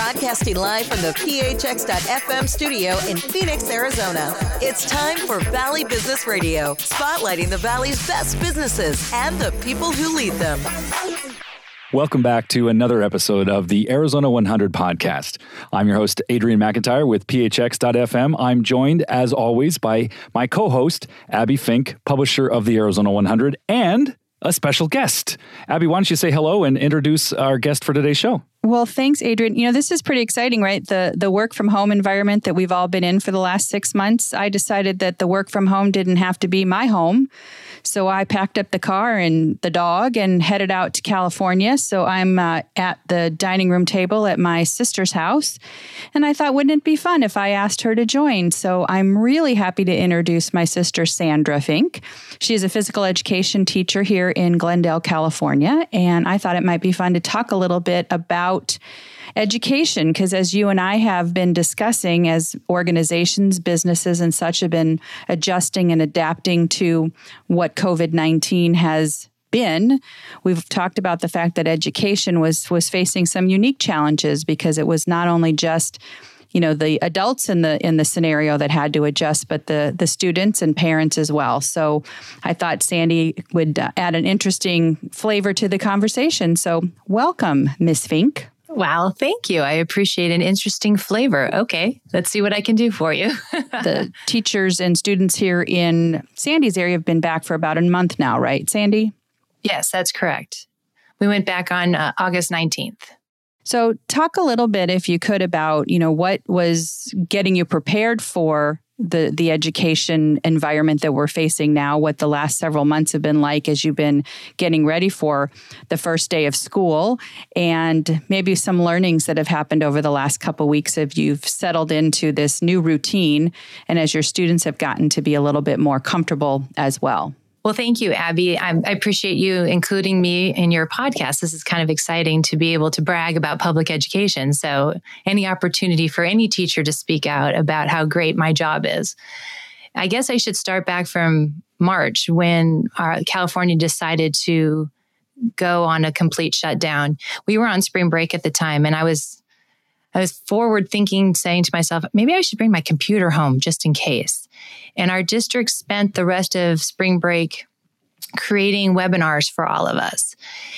Broadcasting live from the PHX.FM studio in Phoenix, Arizona. It's time for Valley Business Radio, spotlighting the Valley's best businesses and the people who lead them. Welcome back to another episode of the Arizona 100 podcast. I'm your host, Adrian McIntyre with PHX.FM. I'm joined, as always, by my co host, Abbie Fink, publisher of the Arizona 100, and a special guest. Abbie, why don't you say hello and introduce our guest for today's show? Well, thanks, Adrian. You know, this is pretty exciting, right? The the work from home environment that we've all been in for the last six months. I decided that the work from home didn't have to be my home. So I packed up the car and the dog and headed out to California. So I'm uh, at the dining room table at my sister's house. And I thought, wouldn't it be fun if I asked her to join? So I'm really happy to introduce my sister, Sandra Fink. She is a physical education teacher here in Glendale, California. And I thought it might be fun to talk a little bit about education because as you and I have been discussing as organizations, businesses and such have been adjusting and adapting to what COVID-19 has been. We've talked about the fact that education was was facing some unique challenges because it was not only just you know the adults in the in the scenario that had to adjust but the the students and parents as well. So i thought sandy would uh, add an interesting flavor to the conversation. So welcome miss fink Wow, thank you. I appreciate an interesting flavor. Okay, let's see what I can do for you. the teachers and students here in Sandy's area have been back for about a month now, right, Sandy? Yes, that's correct. We went back on uh, August 19th. So, talk a little bit, if you could, about you know what was getting you prepared for the the education environment that we're facing now, what the last several months have been like as you've been getting ready for the first day of school, and maybe some learnings that have happened over the last couple weeks as you've settled into this new routine, and as your students have gotten to be a little bit more comfortable as well. Well, thank you, Abbie. I, appreciate you including me in your podcast. This is kind of exciting to be able to brag about public education. So, any opportunity for any teacher to speak out about how great my job is. I guess I should start back from March when our, California decided to go on a complete shutdown. We were on spring break at the time, and I was I was forward thinking, saying to myself, maybe I should bring my computer home just in case. And our district spent the rest of spring break creating webinars for all of us.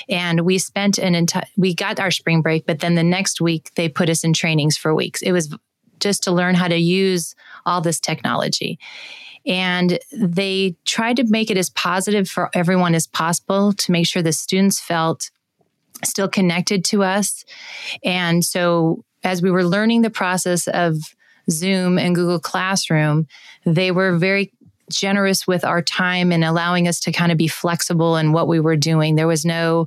And we spent an entire, we got our spring break, but then the next week they put us in trainings for weeks. It was just to learn how to use all this technology. And they tried to make it as positive for everyone as possible to make sure the students felt still connected to us. And so as we were learning the process of Zoom and Google Classroom, they were very generous with our time and allowing us to kind of be flexible in what we were doing. There was no,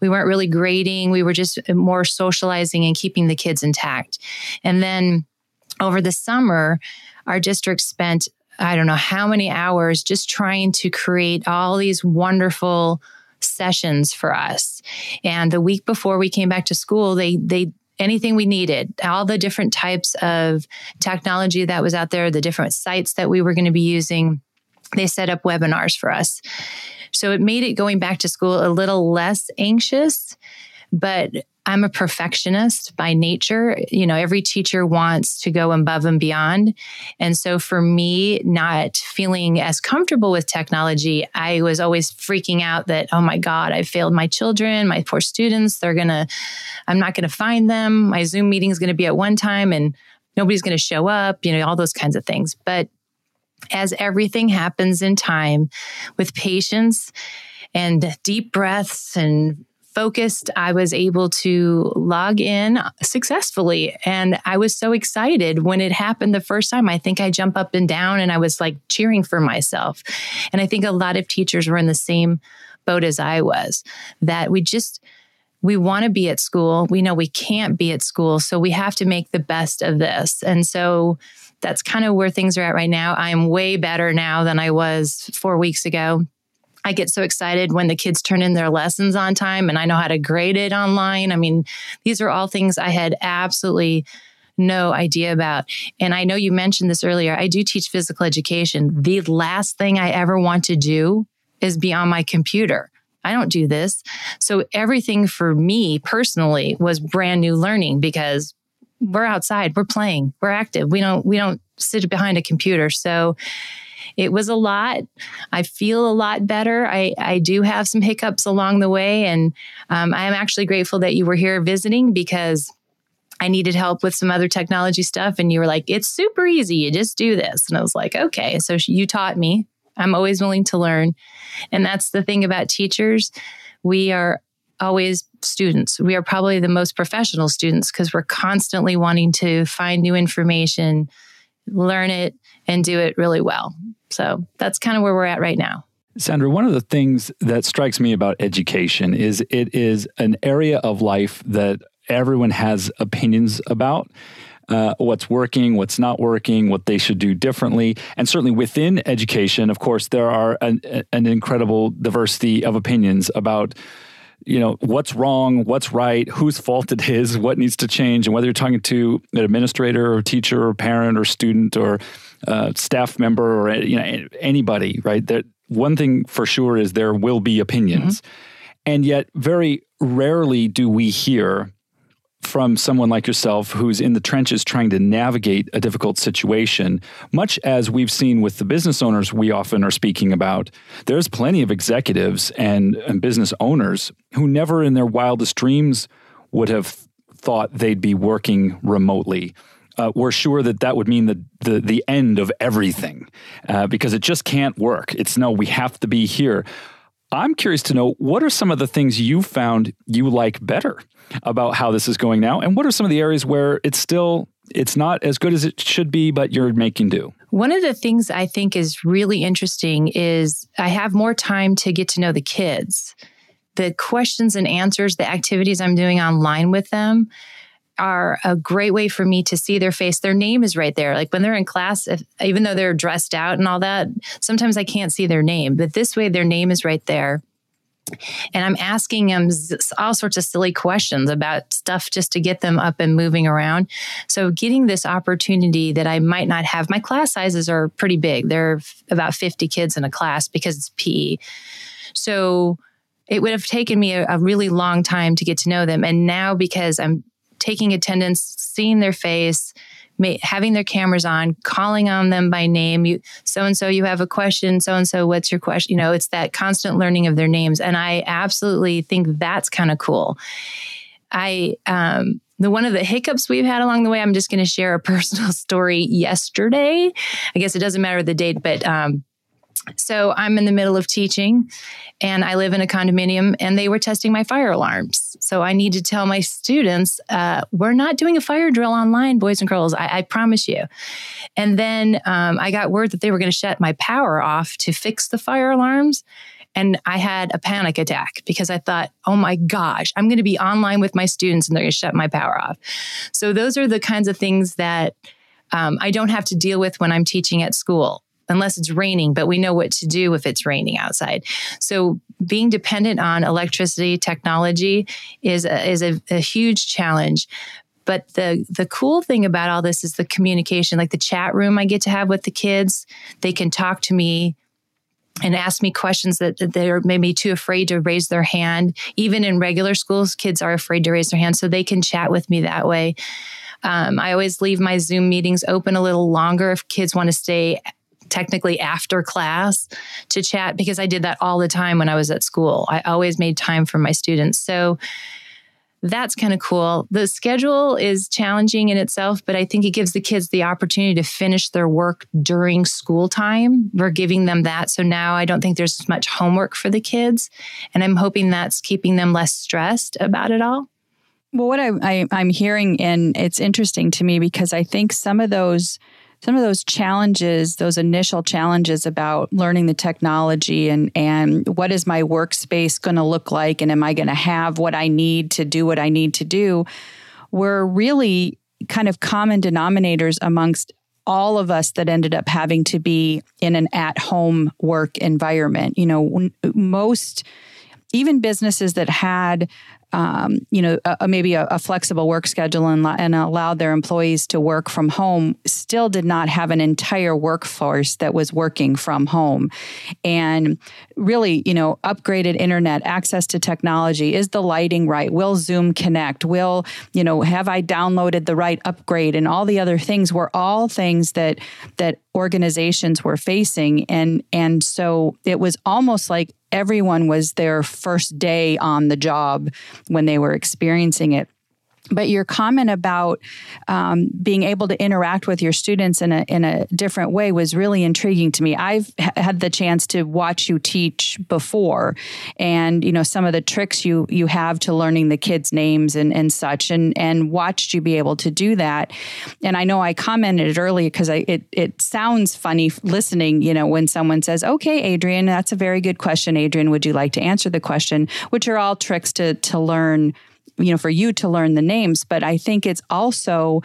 we weren't really grading. We were just more socializing and keeping the kids intact. And then over the summer, our district spent, I don't know how many hours just trying to create all these wonderful sessions for us. And the week before we came back to school, they, they, anything we needed, all the different types of technology that was out there, the different sites that we were going to be using. They set up webinars for us. So it made it going back to school a little less anxious, but I'm a perfectionist by nature. You know, every teacher wants to go above and beyond. And so for me, not feeling as comfortable with technology, I was always freaking out that, oh my God, I failed my children, my poor students. They're going to, I'm not going to find them. My Zoom meeting is going to be at one time and nobody's going to show up, you know, all those kinds of things. But as everything happens in time with patience and deep breaths and focused, I was able to log in successfully. And I was so excited when it happened the first time. I think I jumped up and down and I was like cheering for myself. And I think a lot of teachers were in the same boat as I was that we just, we want to be at school. We know we can't be at school. So we have to make the best of this. And so that's kind of where things are at right now. I am way better now than I was four weeks ago. I get so excited when the kids turn in their lessons on time and I know how to grade it online. I mean, these are all things I had absolutely no idea about. And I know you mentioned this earlier. I do teach physical education. The last thing I ever want to do is be on my computer. I don't do this. So everything for me personally was brand new learning because we're outside, we're playing, we're active. We don't we don't sit behind a computer. So it was a lot. I feel a lot better. I, I do have some hiccups along the way. And um, I am actually grateful that you were here visiting because I needed help with some other technology stuff. And you were like, it's super easy. You just do this. And I was like, okay. So you taught me. I'm always willing to learn. And that's the thing about teachers. We are always students. We are probably the most professional students because we're constantly wanting to find new information, learn it, and do it really well. So that's kind of where we're at right now. Sandra, one of the things that strikes me about education is it is an area of life that everyone has opinions about. Uh, what's working, what's not working, what they should do differently. And certainly within education, of course, there are an, an incredible diversity of opinions about you know what's wrong what's right whose fault it is what needs to change and whether you're talking to an administrator or teacher or parent or student or uh, staff member or you know anybody right that one thing for sure is there will be opinions mm-hmm. and yet very rarely do we hear from someone like yourself who's in the trenches trying to navigate a difficult situation, much as we've seen with the business owners we often are speaking about, there's plenty of executives and, and business owners who never in their wildest dreams would have thought they'd be working remotely. Uh, we're sure that that would mean the, the, the end of everything uh, because it just can't work. It's no, we have to be here. I'm curious to know what are some of the things you found you like better about how this is going now, and what are some of the areas where it's still it's not as good as it should be, but you're making do. One of the things I think is really interesting is I have more time to get to know the kids. The questions and answers, the activities I'm doing online with them are a great way for me to see their face. Their name is right there. Like when they're in class, if, even though they're dressed out and all that, sometimes I can't see their name, but this way their name is right there. And I'm asking them all sorts of silly questions about stuff just to get them up and moving around. So, getting this opportunity that I might not have, my class sizes are pretty big. They're about 50 kids in a class because it's PE. So, it would have taken me a, a really long time to get to know them. And now, because I'm taking attendance, seeing their face, having their cameras on, calling on them by name. You so and so, you have a question. So and so, what's your question? You know, it's that constant learning of their names, and I absolutely think that's kind of cool. I um, the one of the hiccups we've had along the way. I'm just going to share a personal story. Yesterday, I guess it doesn't matter the date, but um, so I'm in the middle of teaching and I live in a condominium and they were testing my fire alarms. So I need to tell my students, uh, we're not doing a fire drill online, boys and girls. I, I promise you. And then um, I got word that they were going to shut my power off to fix the fire alarms. And I had a panic attack because I thought, oh my gosh, I'm going to be online with my students and they're going to shut my power off. So those are the kinds of things that um, I don't have to deal with when I'm teaching at school unless it's raining, but we know what to do if it's raining outside. So being dependent on electricity technology is a, is a, a huge challenge. But the the cool thing about all this is the communication, like the chat room I get to have with the kids. They can talk to me and ask me questions that, that they're maybe too afraid to raise their hand. Even in regular schools, kids are afraid to raise their hand, so they can chat with me that way. Um, I always leave my Zoom meetings open a little longer if kids want to stay technically after class to chat because I did that all the time when I was at school. I always made time for my students. So that's kind of cool. The schedule is challenging in itself, but I think it gives the kids the opportunity to finish their work during school time. We're giving them that. So now I don't think there's much homework for the kids. And I'm hoping that's keeping them less stressed about it all. Well, what I, I, I'm hearing, and it's interesting to me because I think some of those some of those challenges, those initial challenges about learning the technology and and what is my workspace going to look like and am I going to have what I need to do what I need to do were really kind of common denominators amongst all of us that ended up having to be in an at-home work environment. You know, most even businesses that had um, you know, a, maybe a, a, flexible work schedule and, and allowed their employees to work from home, still did not have an entire workforce that was working from home. And really, you know, upgraded internet, access to technology, is the lighting right? Will Zoom connect? Will, you know, have I downloaded the right upgrade? And all the other things were all things that that organizations were facing. And and so it was almost like everyone was their first day on the job when they were experiencing it. But your comment about um, being able to interact with your students in a in a different way was really intriguing to me. I've had the chance to watch you teach before, and you know some of the tricks you you have to learning the kids' names and and such, and and watched you be able to do that. And I know I commented earlier because it it sounds funny listening. You know when someone says, "Okay, Adrian, that's a very good question. Adrian, would you like to answer the question?" Which are all tricks to to learn you know for you to learn the names but i think it's also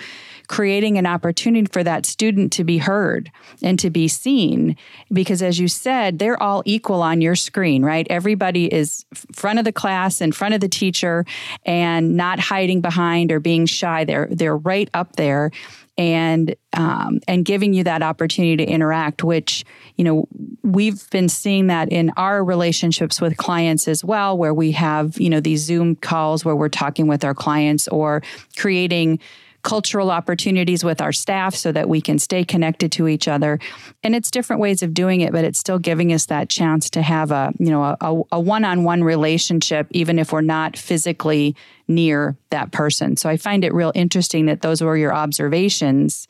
creating an opportunity for that student to be heard and to be seen. Because as you said they're all equal on your screen right? Everybody is front of the class in front of the teacher and not hiding behind or being shy. They're they're right up there and um, and giving you that opportunity to interact which you know we've been seeing that in our relationships with clients as well where we have you know these zoom calls where we're talking with our clients or creating cultural opportunities with our staff so that we can stay connected to each other. And it's different ways of doing it but it's still giving us that chance to have a you know a, a one-on-one relationship even if we're not physically near that person. So i find it real interesting that those were your observations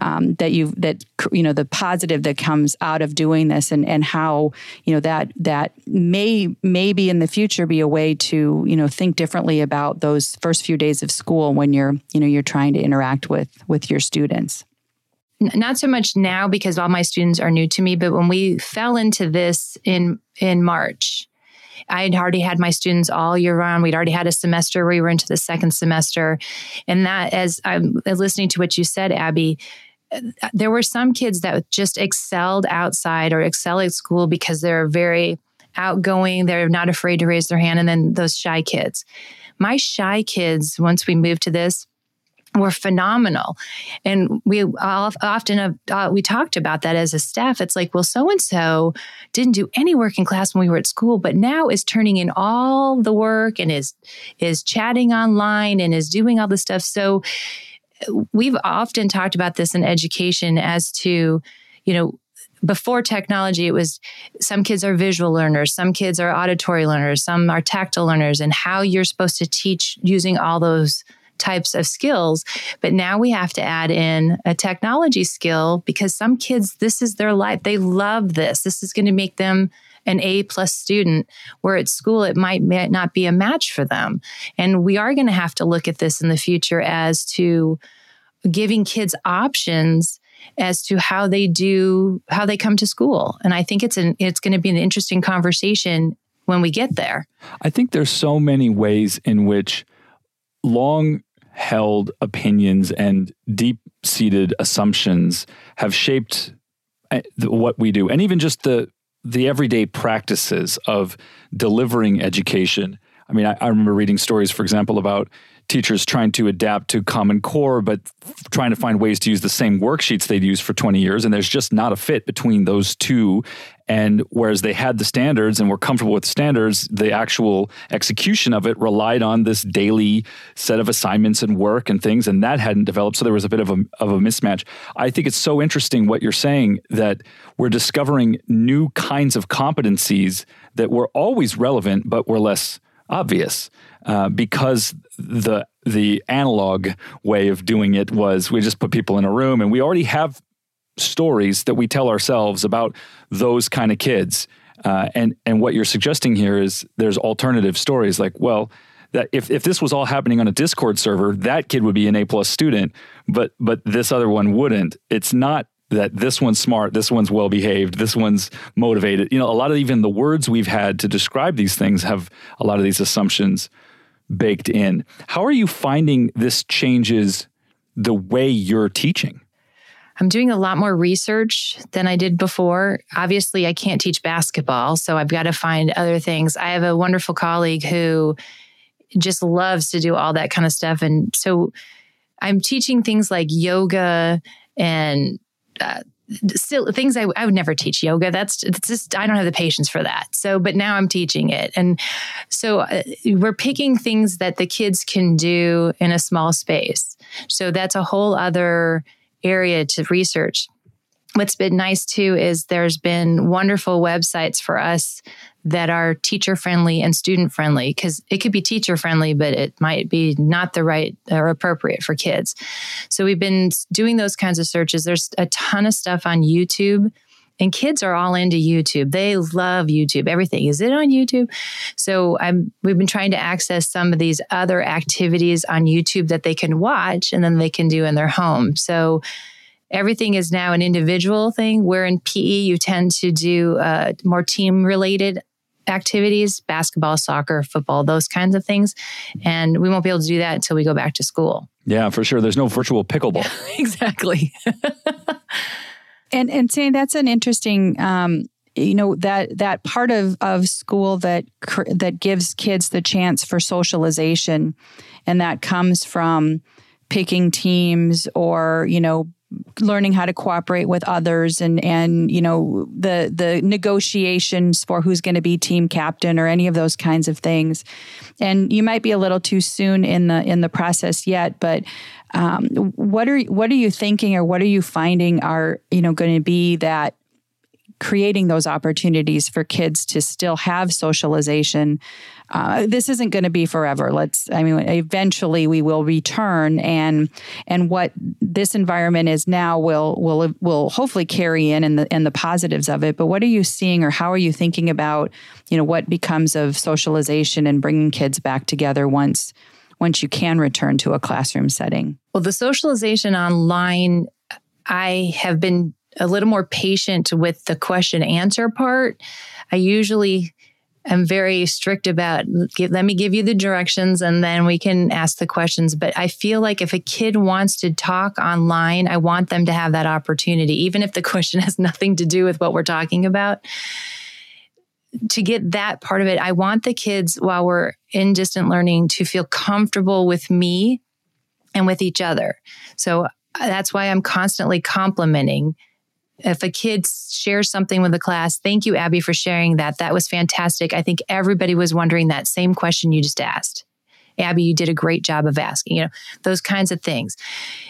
um, that you that you know the positive that comes out of doing this and and how you know that that may maybe in the future be a way to you know think differently about those first few days of school when you're you know you're trying to interact with with your students. Not so much now because all my students are new to me but when we fell into this in in march I had already had my students all year round. We'd already had a semester. where We were into the second semester. And that, as I'm listening to what you said, Abbie, uh, there were some kids that just excelled outside or excel at school because they're very outgoing. They're not afraid to raise their hand. And then those shy kids. My shy kids, once we moved to this, were phenomenal. And we often have, uh, we talked about that as a staff. It's like, well, so and so didn't do any work in class when we were at school, but now is turning in all the work and is is chatting online and is doing all the stuff. So we've often talked about this in education as to, you know, before technology, it was some kids are visual learners, some kids are auditory learners, some are tactile learners, and how you're supposed to teach using all those types of skills. But now we have to add in a technology skill because some kids, this is their life. They love this. This is going to make them an A plus student, where at school it might, not be a match for them. And we are going to have to look at this in the future as to giving kids options as to how they do how they come to school and i think it's an it's going to be an interesting conversation when we get there i think there's so many ways in which long held opinions and deep seated assumptions have shaped eh, what we do. And even just the the everyday practices of delivering education. I mean I, I, remember reading stories for example about teachers trying to adapt to common core but trying to find ways to use the same worksheets they'd used for 20 years and there's just not a fit between those two and whereas they had the standards and were comfortable with standards, the actual execution of it relied on this daily set of assignments and work and things, and that hadn't developed. So there was a bit of a, of a mismatch. I think it's so interesting what you're saying that we're discovering new kinds of competencies that were always relevant, but were less obvious uh, because the the analog way of doing it was we just put people in a room and we already have stories that we tell ourselves about those kind of kids. Uh, and and what you're suggesting here is there's alternative stories like well that if, if this was all happening on a discord server that kid would be an a plus student but but this other one wouldn't. It's not that this one's smart this one's well behaved this one's motivated. You know a lot of even the words we've had to describe these things have a lot of these assumptions baked in how are you finding this changes the way you're teaching I'm doing a lot more research than I did before. Obviously, I can't teach basketball, so I've got to find other things. I have a wonderful colleague who just loves to do all that kind of stuff. And so I'm teaching things like yoga and uh, still things I, I would never teach yoga. That's just I don't have the patience for that. So, but now I'm teaching it, and so uh, we're picking things that the kids can do in a small space. So that's a whole other area to research. What's been nice too is there's been wonderful websites for us that are teacher friendly and student friendly because it could be teacher friendly, but it might be not the right or appropriate for kids. So we've been doing those kinds of searches. There's a ton of stuff on YouTube. And kids are all into YouTube. They love YouTube. Everything is it on YouTube. So I'm we've been trying to access some of these other activities on YouTube that they can watch and then they can do in their home. So everything is now an individual thing. Where in PE, you tend to do uh, more team related activities basketball, soccer, football, those kinds of things. And we won't be able to do that until we go back to school. Yeah, for sure. There's no virtual pickleball. Exactly. and and saying that's an interesting um, you know that that part of of school that that gives kids the chance for socialization and that comes from picking teams or you know learning how to cooperate with others and and you know the the negotiations for who's going to be team captain or any of those kinds of things. And you might be a little too soon in the in the process yet but um, what are what are you thinking or what are you finding are you know going to be that creating those opportunities for kids to still have socialization. Uh, this isn't going to be forever. Let's, I mean, eventually we will return, and and what this environment is now will will will hopefully carry in and the and the positives of it. But what are you seeing, or how are you thinking about, you know, what becomes of socialization and bringing kids back together once once you can return to a classroom setting? Well, the socialization online, I have been a little more patient with the question answer part. I usually am very strict about let me give you the directions and then we can ask the questions. But I feel like if a kid wants to talk online, I want them to have that opportunity, even if the question has nothing to do with what we're talking about. To get that part of it, I want the kids while we're in distant learning to feel comfortable with me and with each other. So uh, that's why I'm constantly complimenting if a kid shares something with the class, thank you, Abby, for sharing that. That was fantastic. I think everybody was wondering that same question you just asked. Abby, you did a great job of asking, you know, those kinds of things.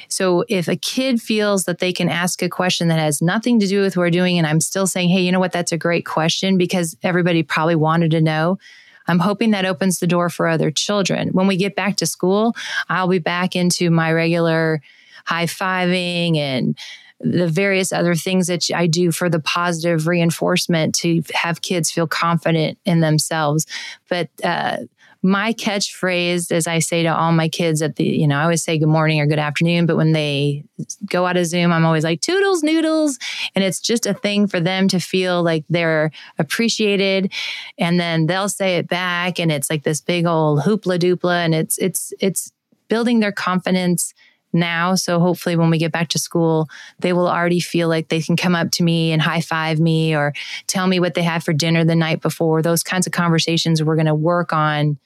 So if a kid feels that they can ask a question that has nothing to do with what we're doing, and I'm still saying, hey, you know what, that's a great question because everybody probably wanted to know. I'm hoping that opens the door for other children. When we get back to school, I'll be back into my regular high fiving and the various other things that I do for the positive reinforcement to have kids feel confident in themselves. But uh, my catchphrase, as I say to all my kids at the, you know, I always say good morning or good afternoon, but when they go out of Zoom, I'm always like toodles noodles. And it's just a thing for them to feel like they're appreciated. And then they'll say it back. And it's like this big old hoopla dupla. And it's, it's, it's building their confidence now. So hopefully, when we get back to school, they will already feel like they can come up to me and high five me or tell me what they had for dinner the night before. Those kinds of conversations we're going to work on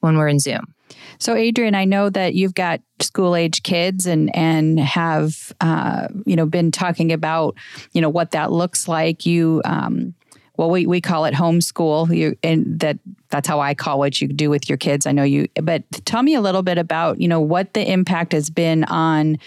when we're in Zoom. So, Adrian, I know that you've got school age kids and and have uh, you know been talking about you know what that looks like. You um, well, we, we call it homeschool. You, and that that's how I call what you do with your kids. I know you, but tell me a little bit about you know what the impact has been on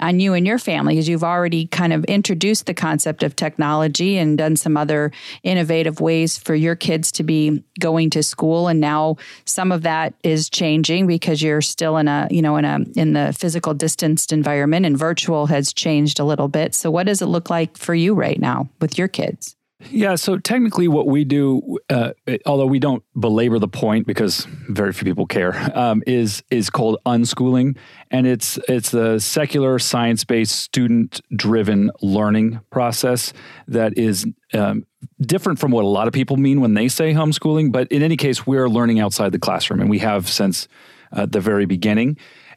on you and your family because you've already kind of introduced the concept of technology and done some other innovative ways for your kids to be going to school. And now some of that is changing because you're still in a you know in a in the physical distanced environment and virtual has changed a little bit. So what does it look like for you right now with your kids yeah, so technically, what we do, uh, although we don't belabor the point because very few people care, um, is is called unschooling, and it's it's the secular, science based, student driven learning process that is um, different from what a lot of people mean when they say homeschooling. But in any case, we're learning outside the classroom, and we have since uh, the very beginning.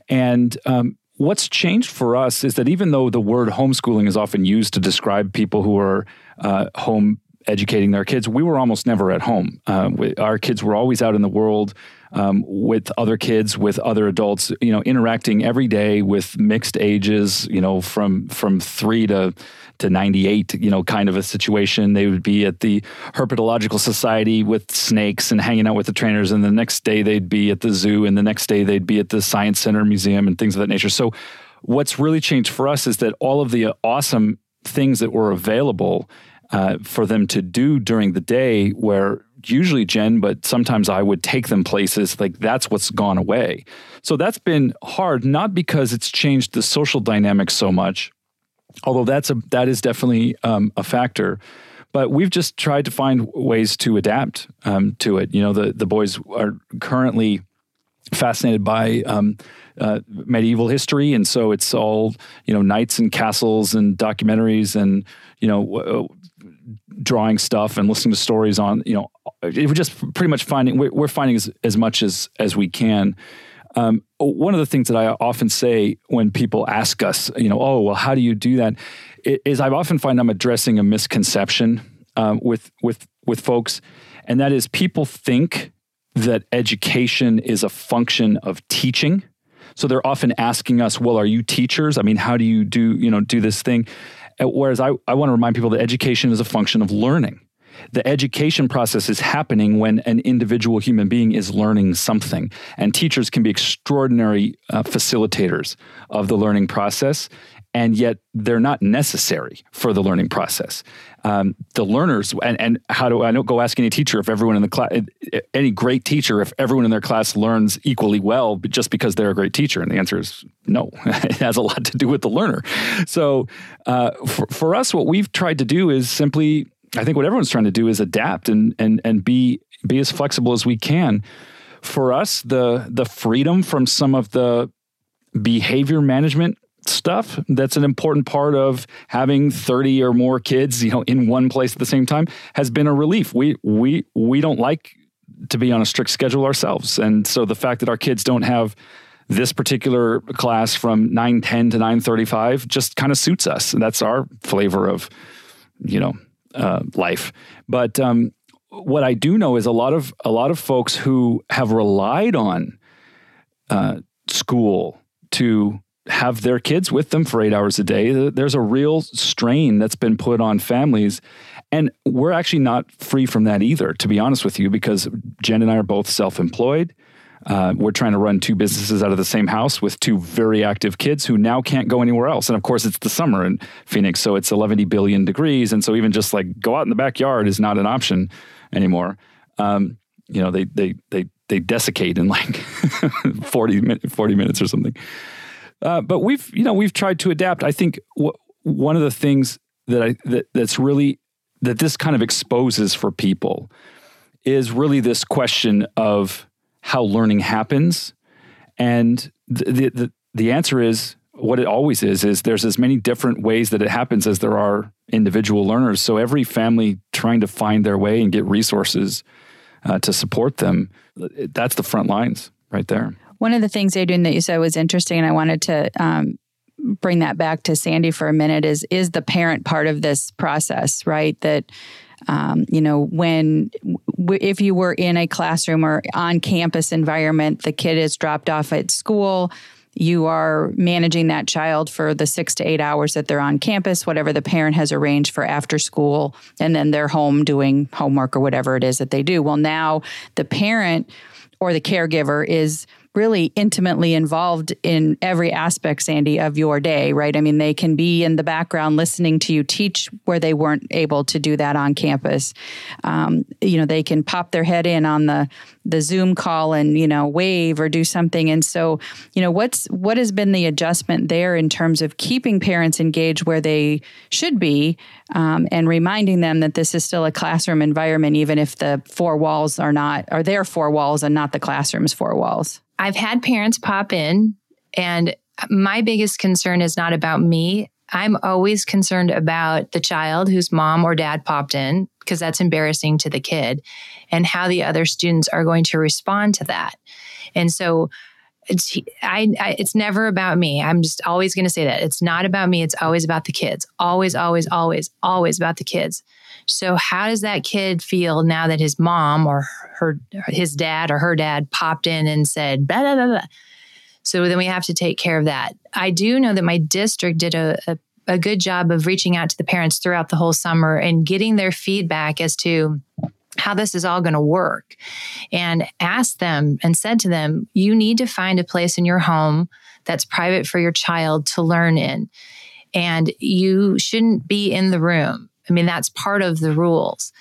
And um, what's changed for us is that even though the word homeschooling is often used to describe people who are uh, home educating their kids, we were almost never at home. Uh, we, our kids were always out in the world um, with other kids, with other adults, you know, interacting every day with mixed ages, you know, from from three to to 98, you know, kind of a situation. They would be at the Herpetological Society with snakes and hanging out with the trainers. And the next day they'd be at the zoo. And the next day they'd be at the Science Center Museum and things of that nature. So, what's really changed for us is that all of the awesome things that were available uh, for them to do during the day, where usually Jen, but sometimes I would take them places, like that's what's gone away. So that's been hard, not because it's changed the social dynamics so much, although that's a that is definitely um, a factor. But we've just tried to find ways to adapt um, to it. You know, the the boys are currently fascinated by um, uh, medieval history, and so it's all you know knights and castles and documentaries and you know uh, drawing stuff and listening to stories on you know we're just pretty much finding we're, finding as, as much as as we can. Um, one of the things that I often say when people ask us, you know, oh well, how do you do that? Is I often find I'm addressing a misconception um, with with with folks, and that is people think that education is a function of teaching. So they're often asking us, well, are you teachers? I mean, how do you do, you know, do this thing? Whereas I, I want to remind people that education is a function of learning. The education process is happening when an individual human being is learning something. And teachers can be extraordinary uh, facilitators of the learning process and yet they're not necessary for the learning process. Um, the learners, and, and how do I don't go ask any teacher if everyone in the class, any great teacher, if everyone in their class learns equally well just because they're a great teacher? And the answer is no. it has a lot to do with the learner. So uh, for, for us, what we've tried to do is simply, I think what everyone's trying to do is adapt and and and be be as flexible as we can. For us, the the freedom from some of the behavior management stuff. That's an important part of having 30 or more kids you know in one place at the same time has been a relief. We we we don't like to be on a strict schedule ourselves. And so the fact that our kids don't have this particular class from 910 to 935 just kind of suits us. That's our flavor of you know uh, life. But um, what i do know is a lot of a lot of folks who have relied on uh, school to have their kids with them for eight hours a day. There's a real strain that's been put on families. And we're actually not free from that either, to be honest with you, because Jen and I are both self employed. Uh, we're trying to run two businesses out of the same house with two very active kids who now can't go anywhere else. And of course, it's the summer in Phoenix, so it's 11 billion degrees. And so even just like go out in the backyard is not an option anymore. Um, you know, they, they, they, they desiccate in like 40, 40 minutes or something. Uh, but we've you know we've tried to adapt. I think w- one of the things that I that, that's really that this kind of exposes for people is really this question of how learning happens, and the, the the, answer is what it always is is there's as many different ways that it happens as there are individual learners. So every family trying to find their way and get resources uh, to support them, that's the front lines right there. One of the things, Adrian, that you said was interesting, and I wanted to um, bring that back to Sandy for a minute is is the parent part of this process, right? That um, you know when w- if you were in a classroom or on campus environment, the kid is dropped off at school. You are managing that child for the six to eight hours that they're on campus, whatever the parent has arranged for after school, and then they're home doing homework or whatever it is that they do. Well, now the parent or the caregiver is really intimately involved in every aspect, Sandy, of your day, right? I mean, they can be in the background listening to you teach where they weren't able to do that on campus. Um, you know, they can pop their head in on the the Zoom call and you know wave or do something. And so, you know, what's what has been the adjustment there in terms of keeping parents engaged where they should be, um, and reminding them that this is still a classroom environment, even if the four walls are not are their four walls and not the classroom's four walls. I've had parents pop in, and my biggest concern is not about me. I'm always concerned about the child whose mom or dad popped in, because that's embarrassing to the kid, and how the other students are going to respond to that. And so, it's I, I, it's never about me. I'm just always going to say that it's not about me. It's always about the kids. Always, always, always, always about the kids. So how does that kid feel now that his mom or her his dad or her dad popped in and said blah blah blah? So then we have to take care of that. I do know that my district did a, a a good job of reaching out to the parents throughout the whole summer and getting their feedback as to how this is all going to work and asked them and said to them, you need to find a place in your home that's private for your child to learn in. And you shouldn't be in the room. I mean, that's part of the rules.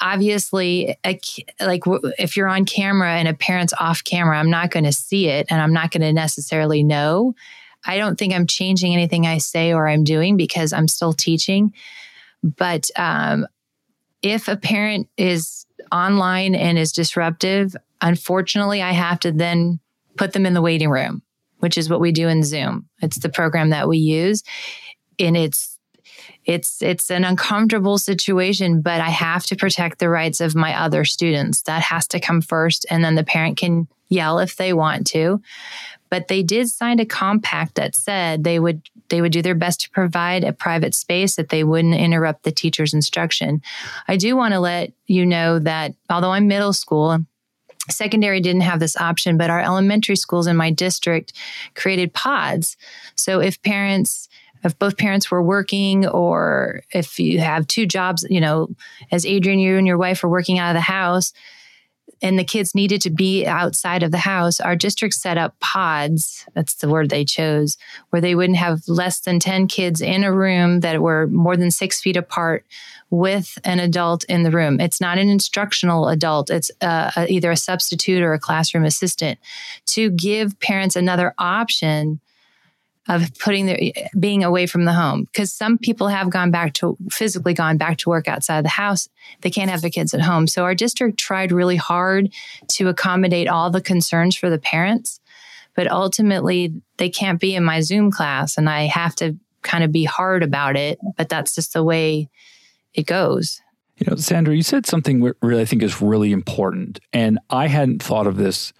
Obviously, a, like if you're on camera and a parent's off camera, I'm not going to see it and I'm not going to necessarily know. I don't think I'm changing anything I say or I'm doing because I'm still teaching. But um, if a parent is online and is disruptive, unfortunately, I have to then put them in the waiting room, which is what we do in Zoom. It's the program that we use. And it's it's it's an uncomfortable situation, but I have to protect the rights of my other students. That has to come first. And then the parent can yell if they want to but they did sign a compact that said they would they would do their best to provide a private space that they wouldn't interrupt the teacher's instruction. I do want to let you know that although I'm middle school, secondary didn't have this option, but our elementary schools in my district created pods. So if parents if both parents were working or if you have two jobs, you know, as Adrian, you and your wife are working out of the house, and the kids needed to be outside of the house, our district set up pods. That's the word they chose, where they wouldn't have less than 10 kids in a room that were more than six feet apart with an adult in the room. It's not an instructional adult, it's uh, either a substitute or a classroom assistant to give parents another option of putting their being away from the home. Because some people have gone back to physically gone back to work outside the house. They can't have the kids at home. So our district tried really hard to accommodate all the concerns for the parents but ultimately they can't be in my zoom class and i have to kind of be hard about it but that's just the way it goes. You know sandra you said something really i think is really important and i hadn't thought of this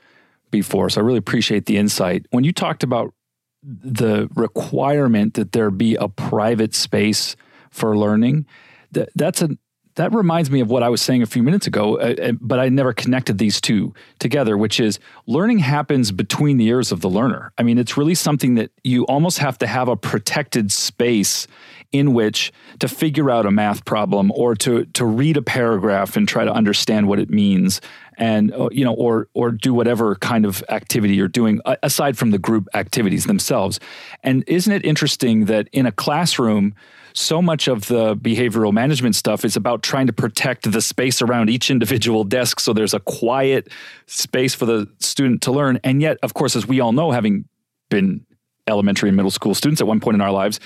before so i really appreciate the insight. When you talked about the requirement that there be a private space for learning that, that's a that reminds me of what I was saying a few minutes ago, uh, but I never connected these two together, which is learning happens between the ears of the learner. I mean, it's really something that you almost have to have a protected space in which to figure out a math problem or to to read a paragraph and try to understand what it means and uh, you know or or do whatever kind of activity you're doing aside from the group activities themselves. And isn't it interesting that in a classroom so much of the behavioral management stuff is about trying to protect the space around each individual desk so there's a quiet space for the student to learn? And yet of course as we all know having been elementary and middle school students at one point in our lives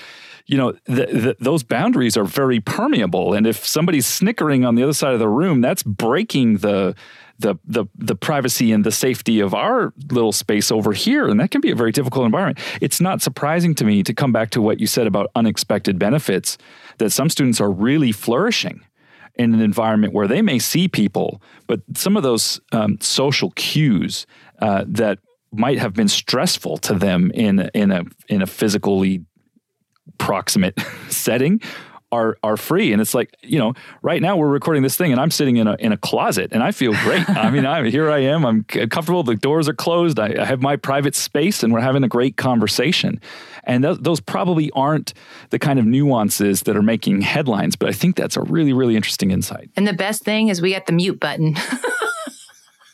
you know, the, the, those boundaries are very permeable. And if somebody's snickering on the other side of the room, that's breaking the the the the privacy and the safety of our little space over here and that can be a very difficult environment it's not surprising to me to come back to what you said about unexpected benefits that some students are really flourishing in an environment where they may see people but some of those um, social cues uh, that might have been stressful to them in in a in a physically proximate setting are are free. And it's like you know right now we're recording this thing and i'm sitting in a in a closet and i feel great. I mean i'm here i am. I'm comfortable. The doors are closed. I, I have my private space and we're having a great conversation. And th- those probably aren't the kind of nuances that are making headlines but i think that's a really really interesting insight. And the best thing is we got the mute button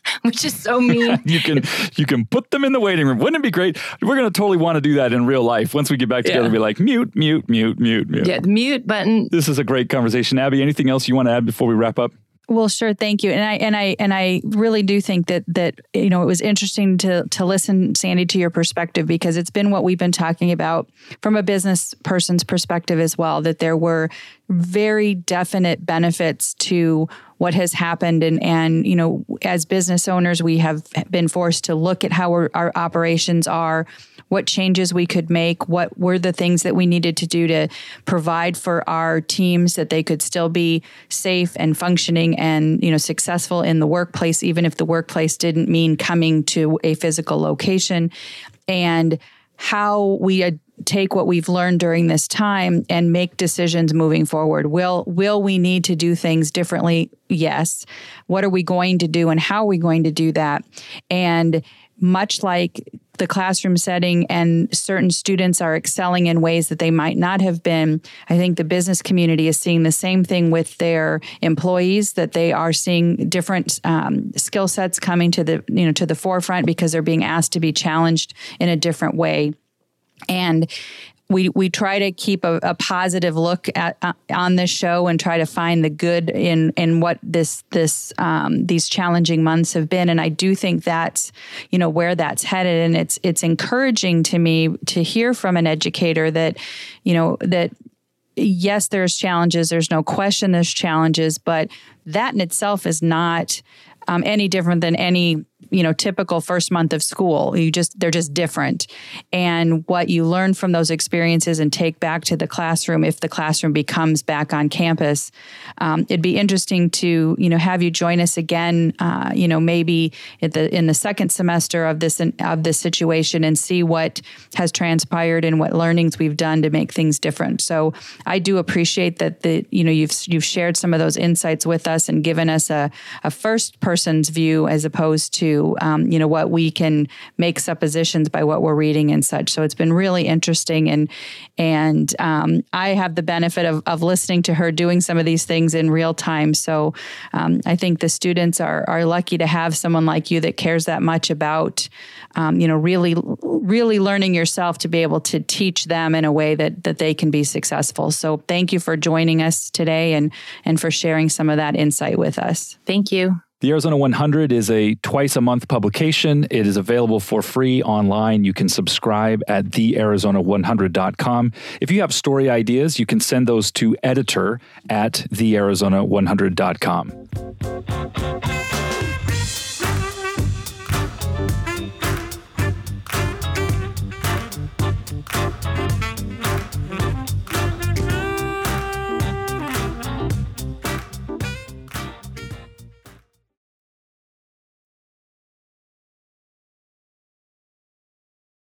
which is so mean. you can you can put them in the waiting room. Wouldn't it be great? We're going to totally want to do that in real life. Once we get back together, yeah. be like mute, mute, mute, mute, mute. Yeah, the mute button. This is a great conversation, Abbie. Anything else you want to add before we wrap up? Well, sure, thank you. And I and I and I really do think that that you know it was interesting to to listen, Sandy, to your perspective because it's been what we've been talking about from a business person's perspective as well. That there were very definite benefits to what has happened. And and you know as business owners we have been forced to look at how our, operations are what changes we could make, what were the things that we needed to do to provide for our teams that they could still be safe and functioning and you know successful in the workplace, even if the workplace didn't mean coming to a physical location, and how we take what we've learned during this time and make decisions moving forward. Will will we need to do things differently? Yes. What are we going to do and how are we going to do that? And much like the classroom setting and certain students are excelling in ways that they might not have been. I think the business community is seeing the same thing with their employees that they are seeing different um, skill sets coming to the you know to the forefront because they're being asked to be challenged in a different way. And we we try to keep a, a positive look at uh, on this show and try to find the good in in what this this um, these challenging months have been. And I do think that's you know where that's headed. And it's it's encouraging to me to hear from an educator that you know that yes there's challenges there's no question there's challenges but that in itself is not um, any different than any you know typical first month of school. You just they're just different. And what you learn from those experiences and take back to the classroom if the classroom becomes back on campus um, it'd be interesting to you know have you join us again uh, you know maybe at the in the second semester of this of this situation and see what has transpired and what learnings we've done to make things different. So i do appreciate that the you know you've you've shared some of those insights with us and given us a, a first person's view as opposed to um, you know what we can make suppositions by what we're reading and such. So it's been really interesting, and and um, I have the benefit of, of listening to her doing some of these things in real time. So um, I think the students are are lucky to have someone like you that cares that much about um, you know really really learning yourself to be able to teach them in a way that that they can be successful. So thank you for joining us today and and for sharing some of that insight with us. Thank you. The Arizona 100 is a twice a month publication. It is available for free online. You can subscribe at thearizona100.com. If you have story ideas, you can send those to editor at thearizona100.com.